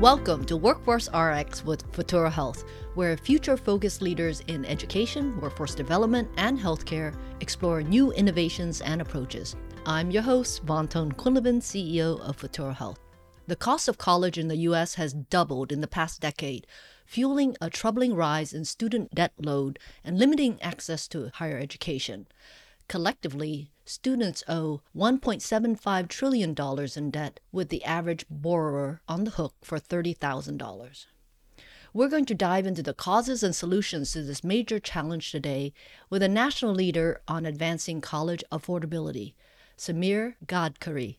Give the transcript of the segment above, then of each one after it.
Welcome to Workforce RX with Futuro Health, where future focused leaders in education, workforce development, and healthcare explore new innovations and approaches. I'm your host, Van Ton-Quinlivan, CEO of Futuro Health. The cost of college in the US has doubled in the past decade, fueling a troubling rise in student debt load and limiting access to higher education. Collectively, students owe $1.75 trillion in debt, with the average borrower on the hook for $30,000. We're going to dive into the causes and solutions to this major challenge today with a national leader on advancing college affordability, Sameer Gadkaree.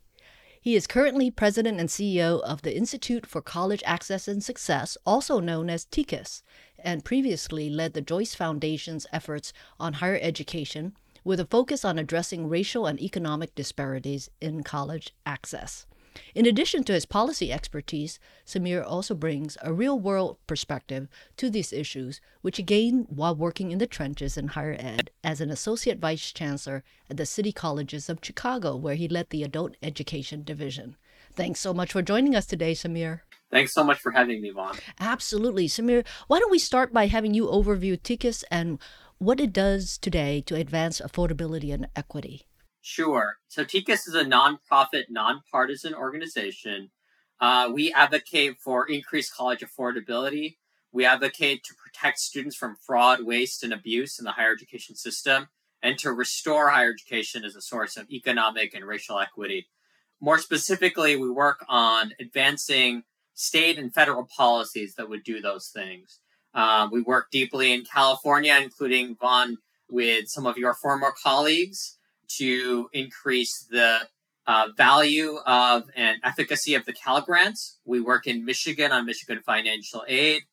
He is currently president and CEO of the Institute for College Access and Success, also known as TICAS, and previously led the Joyce Foundation's efforts on higher education with a focus on addressing racial and economic disparities in college access. In addition to his policy expertise, Sameer also brings a real world perspective to these issues, which he gained while working in the trenches in higher ed as an associate vice chancellor at the City Colleges of Chicago, where he led the adult education division. Thanks so much for joining us today, Sameer. Thanks so much for having me, Van. Absolutely. Sameer, why don't we start by having you overview TICAS and what it does today to advance affordability and equity? Sure. So TICAS is a nonprofit, nonpartisan organization. Uh, we advocate for increased college affordability. We advocate to protect students from fraud, waste, and abuse in the higher education system, and to restore higher education as a source of economic and racial equity. More specifically, we work on advancing state and federal policies that would do those things. Uh, we work deeply in California, including Van with some of your former colleagues to increase the uh, value of and efficacy of the Cal grants. We work in Michigan on Michigan financial aid.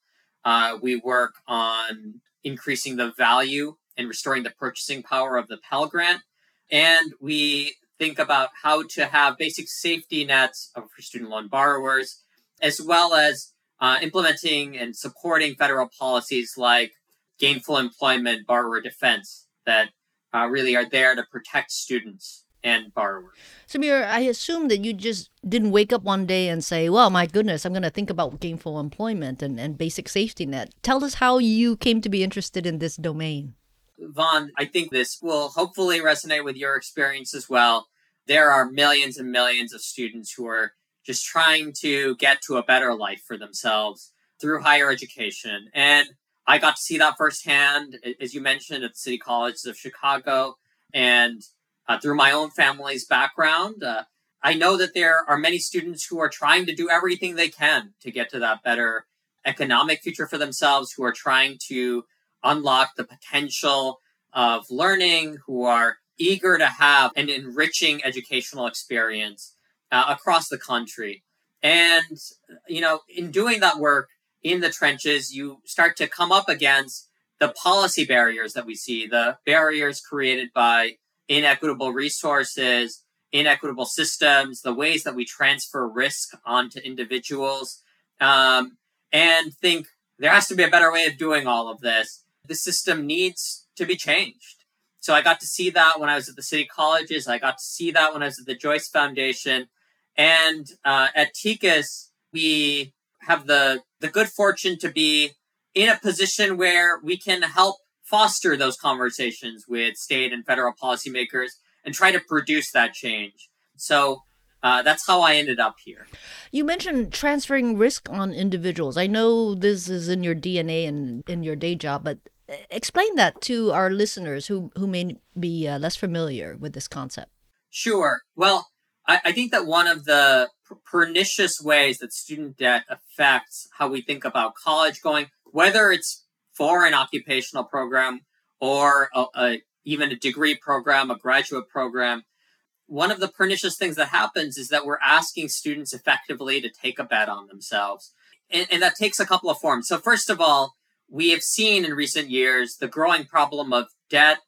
Uh, we work on increasing the value and restoring the purchasing power of the Pell Grant. And we think about how to have basic safety nets for student loan borrowers, as well as uh, implementing and supporting federal policies like gainful employment, borrower defense that uh, really are there to protect students and borrowers. Sameer, I assume that you just didn't wake up one day and say, well, my goodness, I'm going to think about gainful employment and, and basic safety net. Tell us how you came to be interested in this domain. Van, I think this will hopefully resonate with your experience as well. There are millions and millions of students who are just trying to get to a better life for themselves through higher education. And I got to see that firsthand, as you mentioned, at the City Colleges of Chicago and uh, through my own family's background. Uh, I know that there are many students who are trying to do everything they can to get to that better economic future for themselves, who are trying to unlock the potential of learning, who are eager to have an enriching educational experience uh, across the country. And, you know, in doing that work in the trenches, you start to come up against the policy barriers that we see, the barriers created by inequitable resources, inequitable systems, the ways that we transfer risk onto individuals, um, and think there has to be a better way of doing all of this. The system needs to be changed. So I got to see that when I was at the city colleges. I got to see that when I was at the Joyce Foundation. And uh, at TICAS, we have the, the good fortune to be in a position where we can help foster those conversations with state and federal policymakers and try to produce that change. So uh, that's how I ended up here. You mentioned transferring risk on individuals. I know this is in your DNA and in your day job, but uh, explain that to our listeners who, who may be uh, less familiar with this concept. Sure. Well, I, I think that one of the pernicious ways that student debt affects how we think about college going, whether it's for an occupational program or a, a, even a degree program, a graduate program, one of the pernicious things that happens is that we're asking students effectively to take a bet on themselves. And, and, that takes a couple of forms. So, first of all, we have seen in recent years the growing problem of debt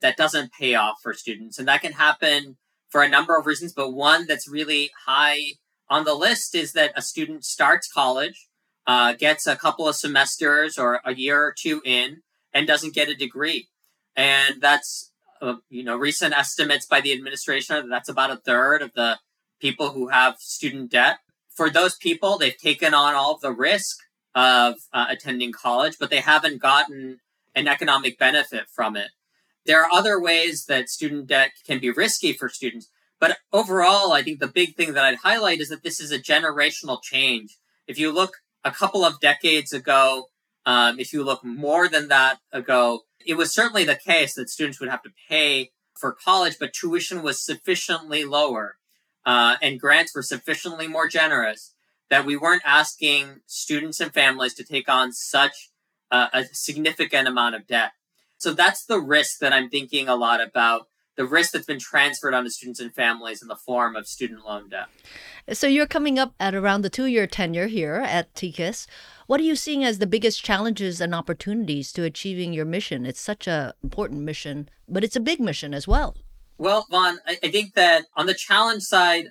that doesn't pay off for students. And that can happen for a number of reasons, but one that's really high on the list is that a student starts college, uh, gets a couple of semesters or a year or two in, and doesn't get a degree. And that's, uh, you know, recent estimates by the administration that that's about a third of the people who have student debt. for those people, they've taken on all of the risk of uh, attending college, but they haven't gotten an economic benefit from it. There are other ways that student debt can be risky for students, but overall, I think the big thing that I'd highlight is that this is a generational change. If you look a couple of decades ago, um, if you look more than that ago, it was certainly the case that students would have to pay for college, but tuition was sufficiently lower uh, and grants were sufficiently more generous that we weren't asking students and families to take on such uh, a significant amount of debt. So that's the risk that I'm thinking a lot about the risk that's been transferred onto students and families in the form of student loan debt. So you're coming up at around the two year tenure here at TICAS. What are you seeing as the biggest challenges and opportunities to achieving your mission? It's such an important mission, but it's a big mission as well. Well, Van, I, I think that on the challenge side,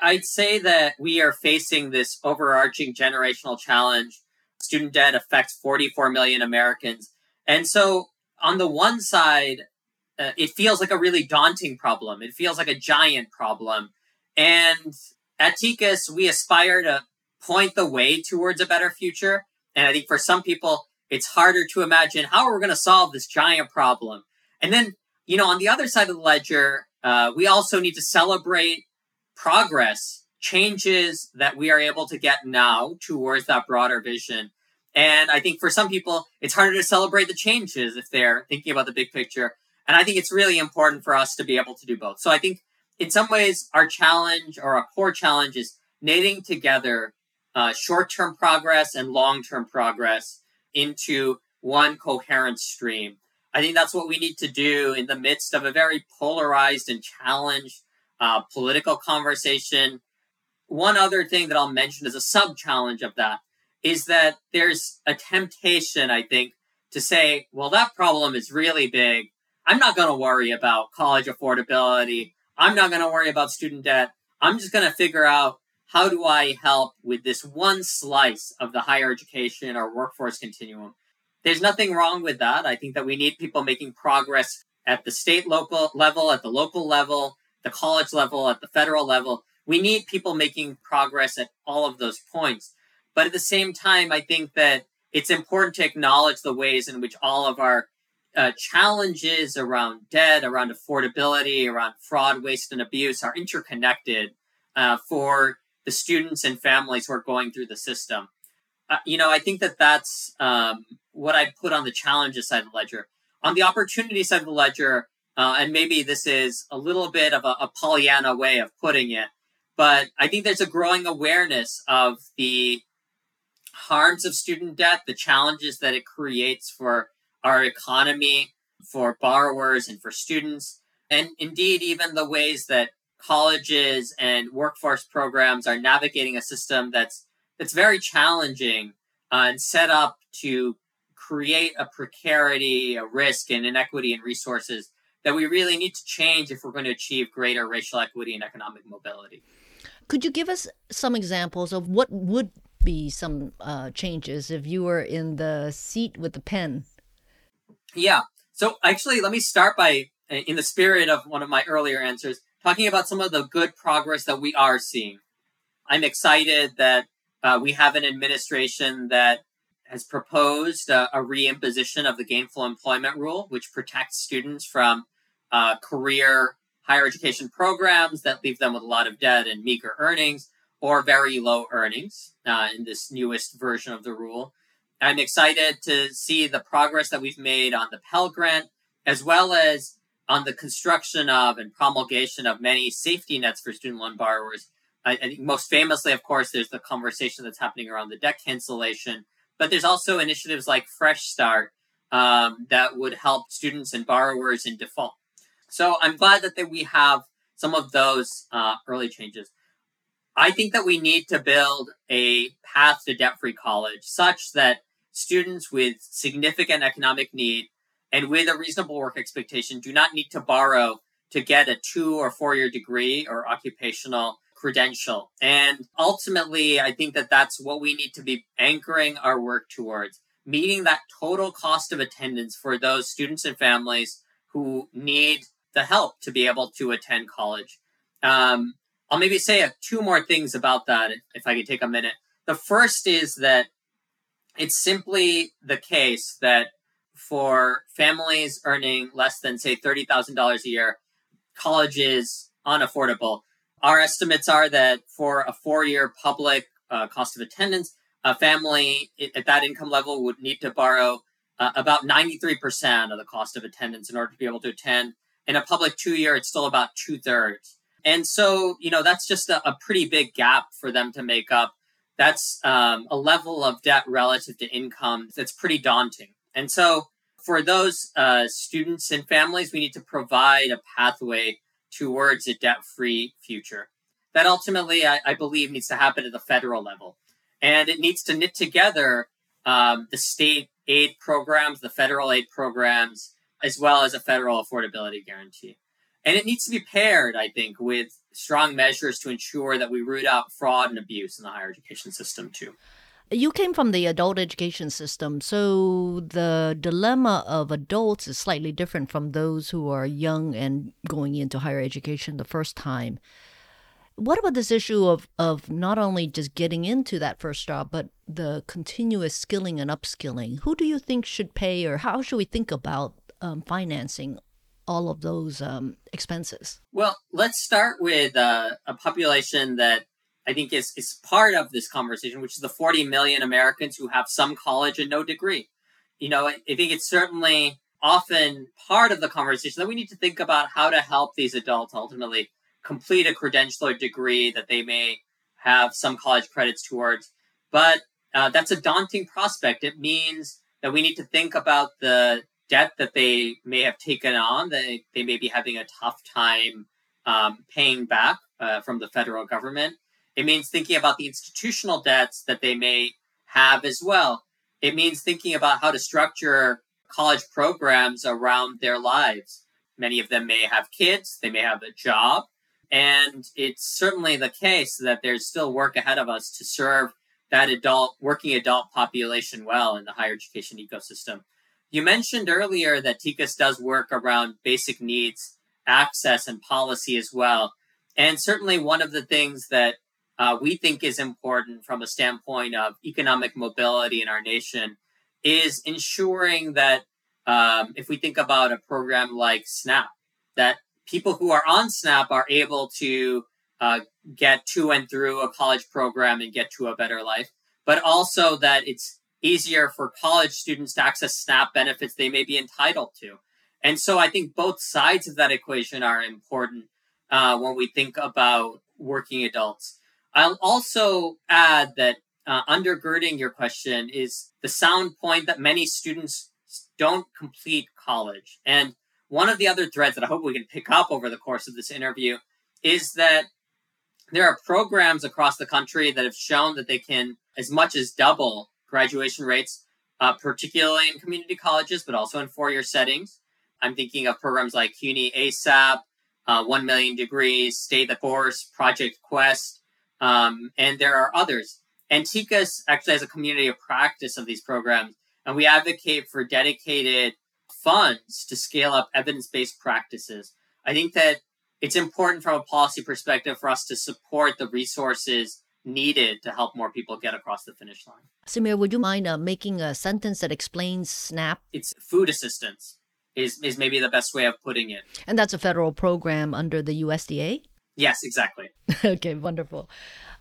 I'd say that we are facing this overarching generational challenge. Student debt affects 44 million Americans. And so, on the one side, uh, it feels like a really daunting problem. It feels like a giant problem. And at TICAS, we aspire to point the way towards a better future. And I think for some people, it's harder to imagine how we're we going to solve this giant problem. And then, you know, on the other side of the ledger, uh, we also need to celebrate progress, changes that we are able to get now towards that broader vision. And I think for some people, it's harder to celebrate the changes if they're thinking about the big picture. And I think it's really important for us to be able to do both. So I think in some ways, our challenge or our core challenge is knitting together uh, short term progress and long term progress into one coherent stream. I think that's what we need to do in the midst of a very polarized and challenged uh, political conversation. One other thing that I'll mention as a sub challenge of that is that there's a temptation, I think, to say, well, that problem is really big. I'm not going to worry about college affordability. I'm not going to worry about student debt. I'm just going to figure out how do I help with this one slice of the higher education or workforce continuum. There's nothing wrong with that. I think that we need people making progress at the state local level, at the local level, the college level, at the federal level. We need people making progress at all of those points. But at the same time, I think that it's important to acknowledge the ways in which all of our uh, challenges around debt, around affordability, around fraud, waste, and abuse are interconnected uh, for the students and families who are going through the system. Uh, you know, I think that that's um, what I'd put on the challenges side of the ledger. On the opportunity side of the ledger, uh, and maybe this is a little bit of a, a Pollyanna way of putting it, but I think there's a growing awareness of the harms of student debt, the challenges that it creates for our economy, for borrowers, and for students, and indeed even the ways that colleges and workforce programs are navigating a system that's that's very challenging uh, and set up to create a precarity, a risk, and inequity in resources that we really need to change if we're going to achieve greater racial equity and economic mobility. Could you give us some examples of what would be some uh, changes if you were in the seat with the pen? Yeah. So actually, let me start by, in the spirit of one of my earlier answers, talking about some of the good progress that we are seeing. I'm excited that uh, we have an administration that has proposed a, a reimposition of the gainful employment rule, which protects students from uh, career higher education programs that leave them with a lot of debt and meager earnings or very low earnings uh, in this newest version of the rule. I'm excited to see the progress that we've made on the Pell Grant, as well as on the construction of and promulgation of many safety nets for student loan borrowers. I, I think most famously, of course, there's the conversation that's happening around the debt cancellation, but there's also initiatives like Fresh Start um, that would help students and borrowers in default. So I'm glad that, that we have some of those uh, early changes. I think that we need to build a path to debt free college such that students with significant economic need and with a reasonable work expectation do not need to borrow to get a two or four year degree or occupational credential. And ultimately, I think that that's what we need to be anchoring our work towards meeting that total cost of attendance for those students and families who need the help to be able to attend college. Um, I'll maybe say uh, two more things about that if I could take a minute. The first is that it's simply the case that for families earning less than, say, $30,000 a year, college is unaffordable. Our estimates are that for a four year public uh, cost of attendance, a family at that income level would need to borrow uh, about 93% of the cost of attendance in order to be able to attend. In a public two year, it's still about two thirds. And so, you know, that's just a, a, pretty big gap for them to make up. That's um, a level of debt relative to income that's pretty daunting. And so, for those uh, students and families, we need to provide a pathway towards a debt free future. That ultimately, I, I, believe, needs to happen at the federal level. And it needs to knit together um, the state aid programs, the federal aid programs, as well as a federal affordability guarantee. And it needs to be paired, I think, with strong measures to ensure that we root out fraud and abuse in the higher education system, too. You came from the adult education system, so the dilemma of adults is slightly different from those who are young and going into higher education the first time. What about this issue of, of not only just getting into that first job, but the continuous skilling and upskilling? Who do you think should pay, or how should we think about um, financing all of those um, expenses? Well, let's start with uh, a population that I think is, is part of this conversation, which is the 40 million Americans who have some college and no degree. You know, I, think it's certainly often part of the conversation that we need to think about how to help these adults ultimately complete a credential or degree that they may have some college credits towards. But uh, that's a daunting prospect. It means that we need to think about the debt that they may have taken on that they may be having a tough time um, paying back uh, from the federal government. It means thinking about the institutional debts that they may have as well. It means thinking about how to structure college programs around their lives. Many of them may have kids, they may have a job, and it's certainly the case that there's still work ahead of us to serve that adult, working adult population well in the higher education ecosystem. You mentioned earlier that TICAS does work around basic needs, access, and policy as well. And certainly one of the things that uh, we think is important from a standpoint of economic mobility in our nation is ensuring that um, if we think about a program like SNAP, that people who are on SNAP are able to uh, get to and through a college program and get to a better life, but also that it's easier for college students to access SNAP benefits they may be entitled to. And so I think both sides of that equation are important uh, when we think about working adults. I'll also add that uh, undergirding your question is the sound point that many students don't complete college. And one of the other threads that I hope we can pick up over the course of this interview is that there are programs across the country that have shown that they can as much as double graduation rates, uh, particularly in community colleges, but also in four year settings. I'm thinking of programs like CUNY ASAP, uh, 1 Million Degrees, Stay the Course, Project Quest, um, and there are others. And TICAS actually has a community of practice of these programs, and we advocate for dedicated funds to scale up evidence based practices. I think that it's important from a policy perspective for us to support the resources needed to help more people get across the finish line. Sameer, would you mind uh, making a sentence that explains SNAP? It's food assistance is, is maybe the best way of putting it. And that's a federal program under the USDA? Yes, exactly. okay, wonderful.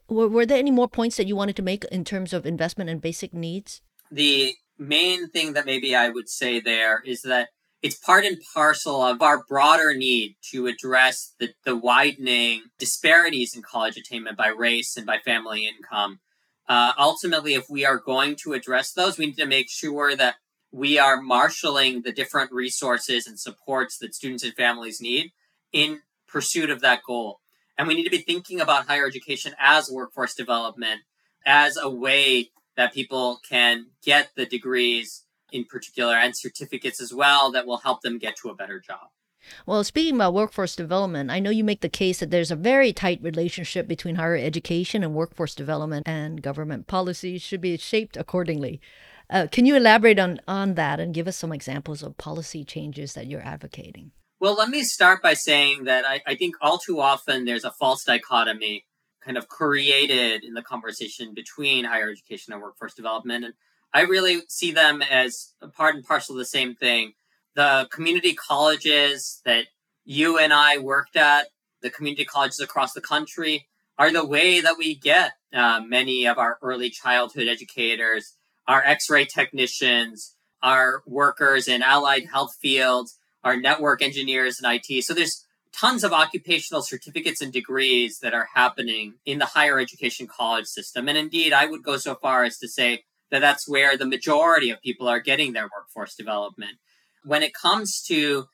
Were, were there any more points that you wanted to make in terms of investment and basic needs? The main thing that maybe I would say there is that it's part and parcel of our broader need to address the, the widening disparities in college attainment by race and by family income. Uh, ultimately, if we are going to address those, we need to make sure that we are marshaling the different resources and supports that students and families need in pursuit of that goal. And we need to be thinking about higher education as workforce development, as a way that people can get the degrees in particular and certificates as well that will help them get to a better job. Well, speaking about workforce development, I know you make the case that there's a very tight relationship between higher education and workforce development, and government policies should be shaped accordingly. Uh, can you elaborate on, on that and give us some examples of policy changes that you're advocating? Well, let me start by saying that I, I think all too often there's a false dichotomy kind of created in the conversation between higher education and workforce development. And I really see them as part and parcel of the same thing. The community colleges that you and I worked at, the community colleges across the country, are the way that we get uh, many of our early childhood educators, our x ray technicians, our workers in allied health fields, our network engineers and IT. So there's tons of occupational certificates and degrees that are happening in the higher education college system. And indeed, I would go so far as to say that that's where the majority of people are getting their workforce development. When it comes to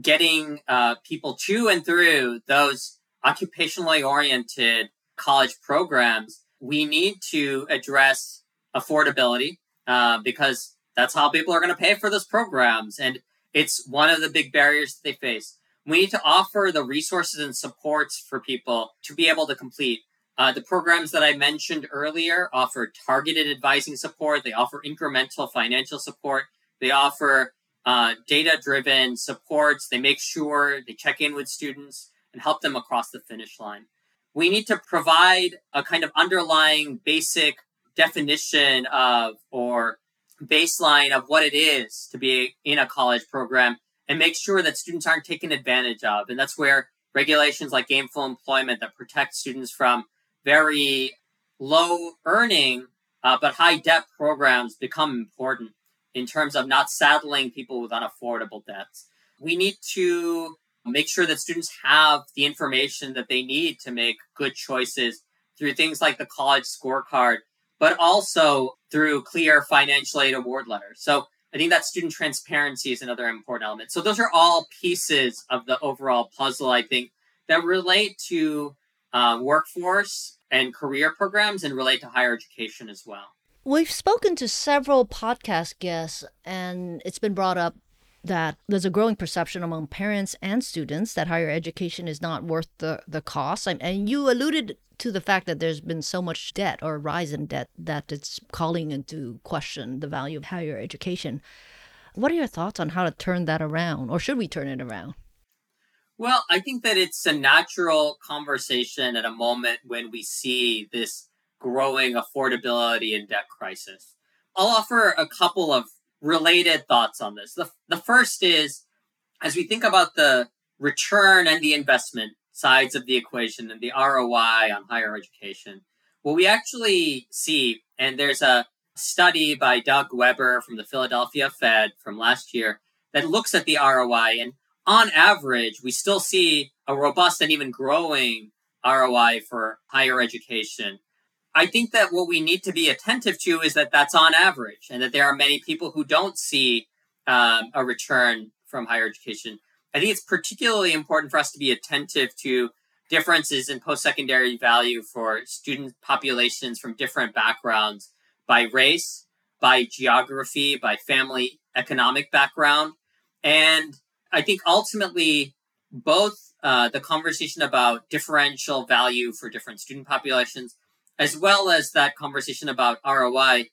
getting uh, people to and through those occupationally oriented college programs, we need to address affordability uh, because that's how people are going to pay for those programs. And it's one of the big barriers that they face. We need to offer the resources and supports for people to be able to complete uh, the programs that I mentioned earlier offer targeted advising support. They offer incremental financial support. They offer uh, data driven supports. They make sure they check in with students and help them across the finish line. We need to provide a kind of underlying basic definition of or baseline of what it is to be in a college program and make sure that students aren't taken advantage of. And that's where regulations like gainful employment that protect students from very low earning uh, but high debt programs become important in terms of not saddling people with unaffordable debts. We need to make sure that students have the information that they need to make good choices through things like the college scorecard, but also through clear financial aid award letters. So I think that student transparency is another important element. So those are all pieces of the overall puzzle, I think, that relate to uh, workforce and career programs and relate to higher education as well. We've spoken to several podcast guests, and it's been brought up that there's a growing perception among parents and students that higher education is not worth the, the cost. And you alluded to the fact that there's been so much debt or rise in debt that it's calling into question the value of higher education. What are your thoughts on how to turn that around, or should we turn it around? Well, I think that it's a natural conversation at a moment when we see this growing affordability and debt crisis. I'll offer a couple of related thoughts on this. The, the first is as we think about the return and the investment sides of the equation and the ROI on higher education, what we actually see, and there's a study by Doug Webber from the Philadelphia Fed from last year that looks at the ROI. And on average, we still see a robust and even growing ROI for higher education. I think that what we need to be attentive to is that that's on average, and that there are many people who don't see um, a return from higher education. I think it's particularly important for us to be attentive to differences in post secondary value for student populations from different backgrounds by race, by geography, by family economic background. And I think ultimately, both uh, the conversation about differential value for different student populations as well as that conversation about ROI,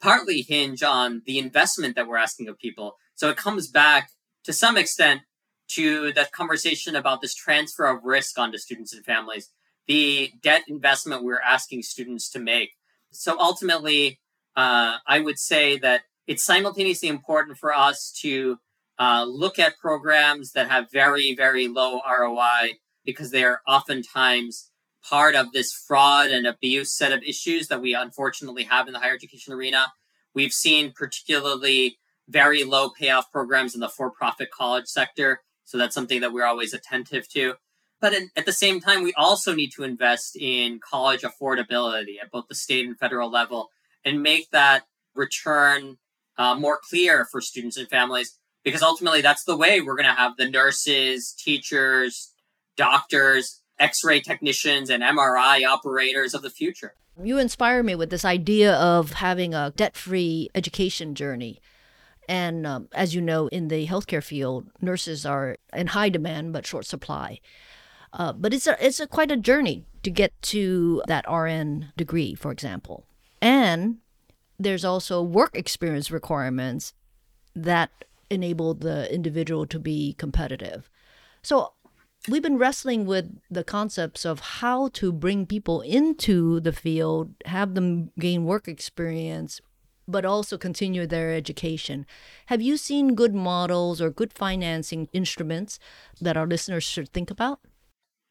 partly hinge on the investment that we're asking of people. So it comes back to some extent to that conversation about this transfer of risk onto students and families, the debt investment we're asking students to make. So ultimately, uh, I would say that it's simultaneously important for us to uh, look at programs that have very, very low ROI because they are oftentimes part of this fraud and abuse set of issues that we unfortunately have in the higher education arena. We've seen particularly very low payoff programs in the for profit college sector. So that's something that we're always attentive to. But in, at the same time, we also need to invest in college affordability at both the state and federal level and make that return uh, more clear for students and families because ultimately that's the way we're going to have the nurses, teachers, doctors X-ray technicians and MRI operators of the future. You inspire me with this idea of having a debt-free education journey. And um, as you know, in the healthcare field, nurses are in high demand but short supply. Uh, but it's a it's a quite a journey to get to that RN degree, for example. And there's also work experience requirements that enable the individual to be competitive. So we've been wrestling with the concepts of how to bring people into the field, have them gain work experience, but also continue their education. Have you seen good models or good financing instruments that our listeners should think about?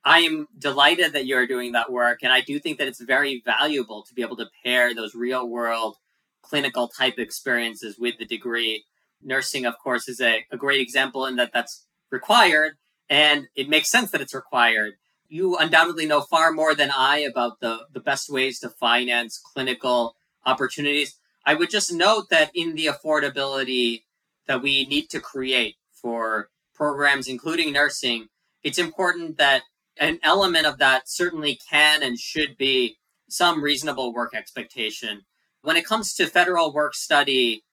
I am delighted that you're doing that work. And I do think that it's very valuable to be able to pair those real world clinical type experiences with the degree. Nursing, of course, is a, a great example in that that's required. And it makes sense that it's required. You undoubtedly know far more than I about the, the best ways to finance clinical opportunities. I would just note that in the affordability that we need to create for programs, including nursing, it's important that an element of that certainly can and should be some reasonable work expectation. When it comes to federal work study,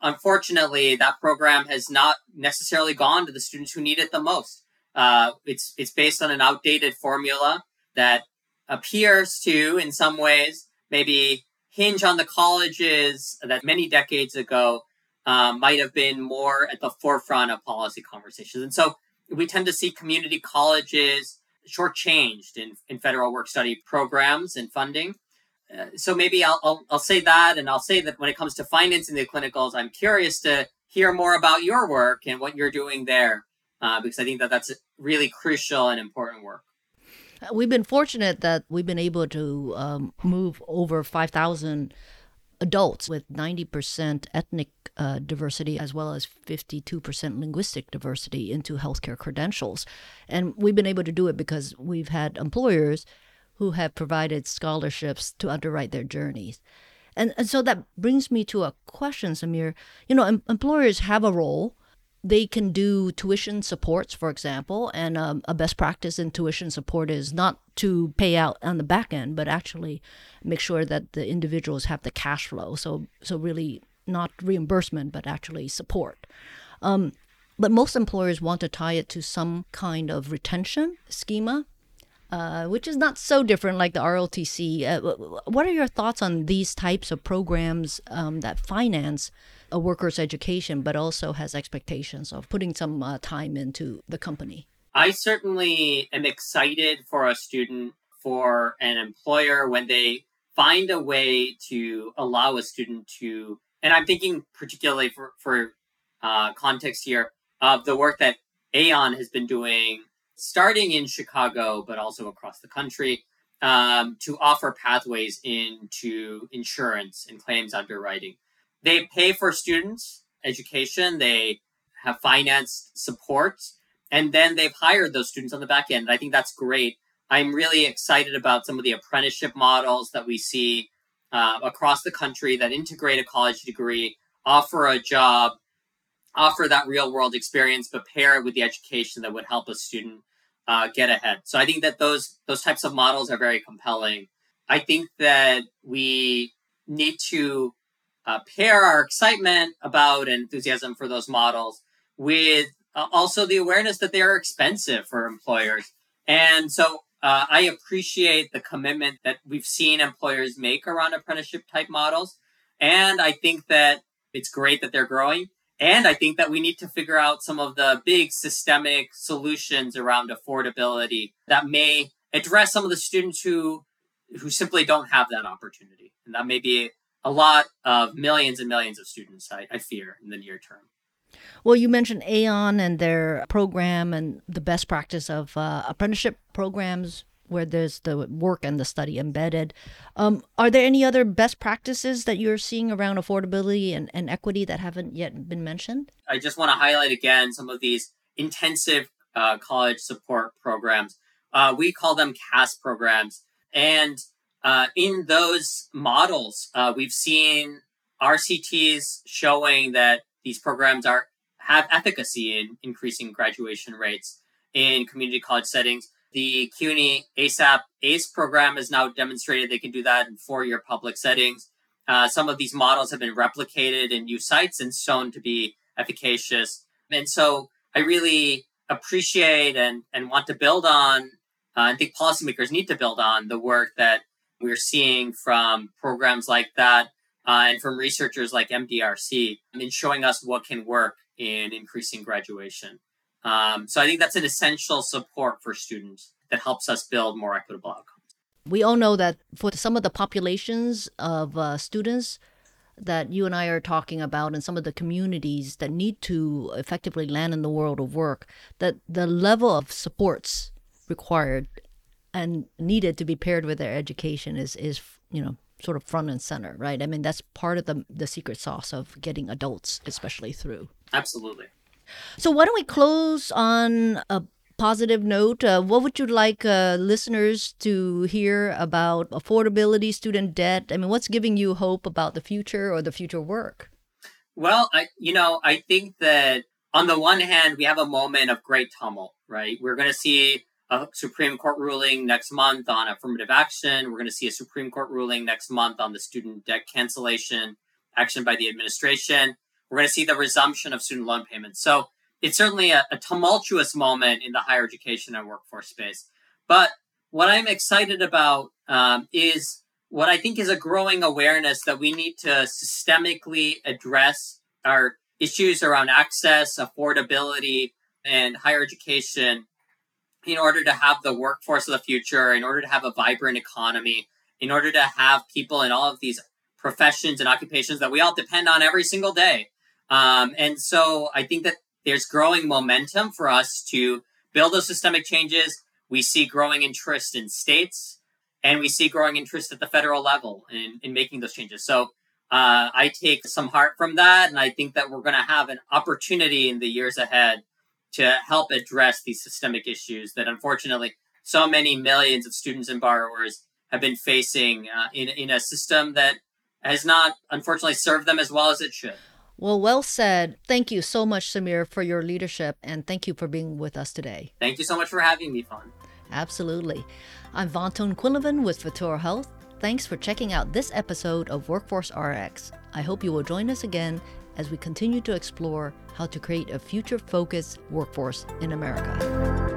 unfortunately, that program has not necessarily gone to the students who need it the most. Uh, it's it's based on an outdated formula that appears to, in some ways, maybe hinge on the colleges that many decades ago um, might have been more at the forefront of policy conversations. And so we tend to see community colleges shortchanged in, in federal work study programs and funding. Uh, so maybe I'll, I'll, I'll say that, and I'll say that when it comes to financing the clinicals, I'm curious to hear more about your work and what you're doing there, uh, because I think that that's really crucial and important work. We've been fortunate that we've been able to um, move over 5,000 adults with 90% ethnic uh, diversity as well as 52% linguistic diversity into healthcare credentials. And we've been able to do it because we've had employers who have provided scholarships to underwrite their journeys. And, and so that brings me to a question, Sameer. You know, em- employers have a role they can do tuition supports, for example, and um, a best practice in tuition support is not to pay out on the back end, but actually make sure that the individuals have the cash flow. So, so really not reimbursement, but actually support. Um, but most employers want to tie it to some kind of retention schema, uh, which is not so different like the RLTC. Uh, what are your thoughts on these types of programs um, that finance a worker's education, but also has expectations of putting some uh, time into the company. I certainly am excited for a student, for an employer when they find a way to allow a student to, and I'm thinking particularly for, for uh, context here of the work that Aon has been doing, starting in Chicago, but also across the country, um, to offer pathways into insurance and claims underwriting. They pay for students education they have financed support and then they've hired those students on the back end. I think that's great. I'm really excited about some of the apprenticeship models that we see uh, across the country that integrate a college degree offer a job offer that real world experience but pair it with the education that would help a student uh, get ahead so i think that those those types of models are very compelling i think that we need to uh, pair our excitement about and enthusiasm for those models with uh, also the awareness that they are expensive for employers. And so uh, I appreciate the commitment that we've seen employers make around apprenticeship type models. And I think that it's great that they're growing. And I think that we need to figure out some of the big systemic solutions around affordability that may address some of the students who who simply don't have that opportunity. And that may be a lot of millions and millions of students, I, I fear, in the near term. Well, you mentioned Aon and their program and the best practice of uh, apprenticeship programs where there's the work and the study embedded. Um, are there any other best practices that you're seeing around affordability and, and equity that haven't yet been mentioned? I just want to highlight again some of these intensive uh, college support programs. Uh, we call them CAS programs. And uh, in those models, uh, we've seen RCTs showing that these programs are have efficacy in increasing graduation rates in community college settings. The CUNY ASAP ACE program has now demonstrated they can do that in four-year public settings. Uh, some of these models have been replicated in new sites and shown to be efficacious. And so I really appreciate and, and want to build on, uh, I think policymakers need to build on the work that we're seeing from programs like that uh, and from researchers like MDRC in showing us what can work in increasing graduation. Um, so I think that's an essential support for students that helps us build more equitable outcomes. We all know that for some of the populations of uh, students that you and I are talking about, and some of the communities that need to effectively land in the world of work, that the level of supports required and needed to be paired with their education is is you know sort of front and center, right? I mean, that's part of the the secret sauce of getting adults, especially through. Absolutely. So why don't we close on a positive note? Uh, what would you like uh, listeners to hear about affordability, student debt? I mean, what's giving you hope about the future or the future work? Well, I you know I think that on the one hand we have a moment of great tumult, right? We're going to see a Supreme Court ruling next month on affirmative action. We're going to see a Supreme Court ruling next month on the student debt cancellation action by the administration. We're going to see the resumption of student loan payments. So it's certainly a, a tumultuous moment in the higher education and workforce space. But what I'm excited about um, is what I think is a growing awareness that we need to systemically address our issues around access, affordability, and higher education in order to have the workforce of the future, in order to have a vibrant economy, in order to have people in all of these professions and occupations that we all depend on every single day. Um, and so I think that there's growing momentum for us to build those systemic changes. We see growing interest in states and we see growing interest at the federal level in, in making those changes. So uh, I take some heart from that. And I think that we're going to have an opportunity in the years ahead to help address these systemic issues that unfortunately so many millions of students and borrowers have been facing uh, in, in a system that has not unfortunately served them as well as it should. Well, well said. Thank you so much, Sameer, for your leadership, and thank you for being with us today. Thank you so much for having me, Van. Absolutely. I'm Van Ton-Quinlivan with Futuro Health. Thanks for checking out this episode of Workforce RX. I hope you will join us again as we continue to explore how to create a future focused workforce in America.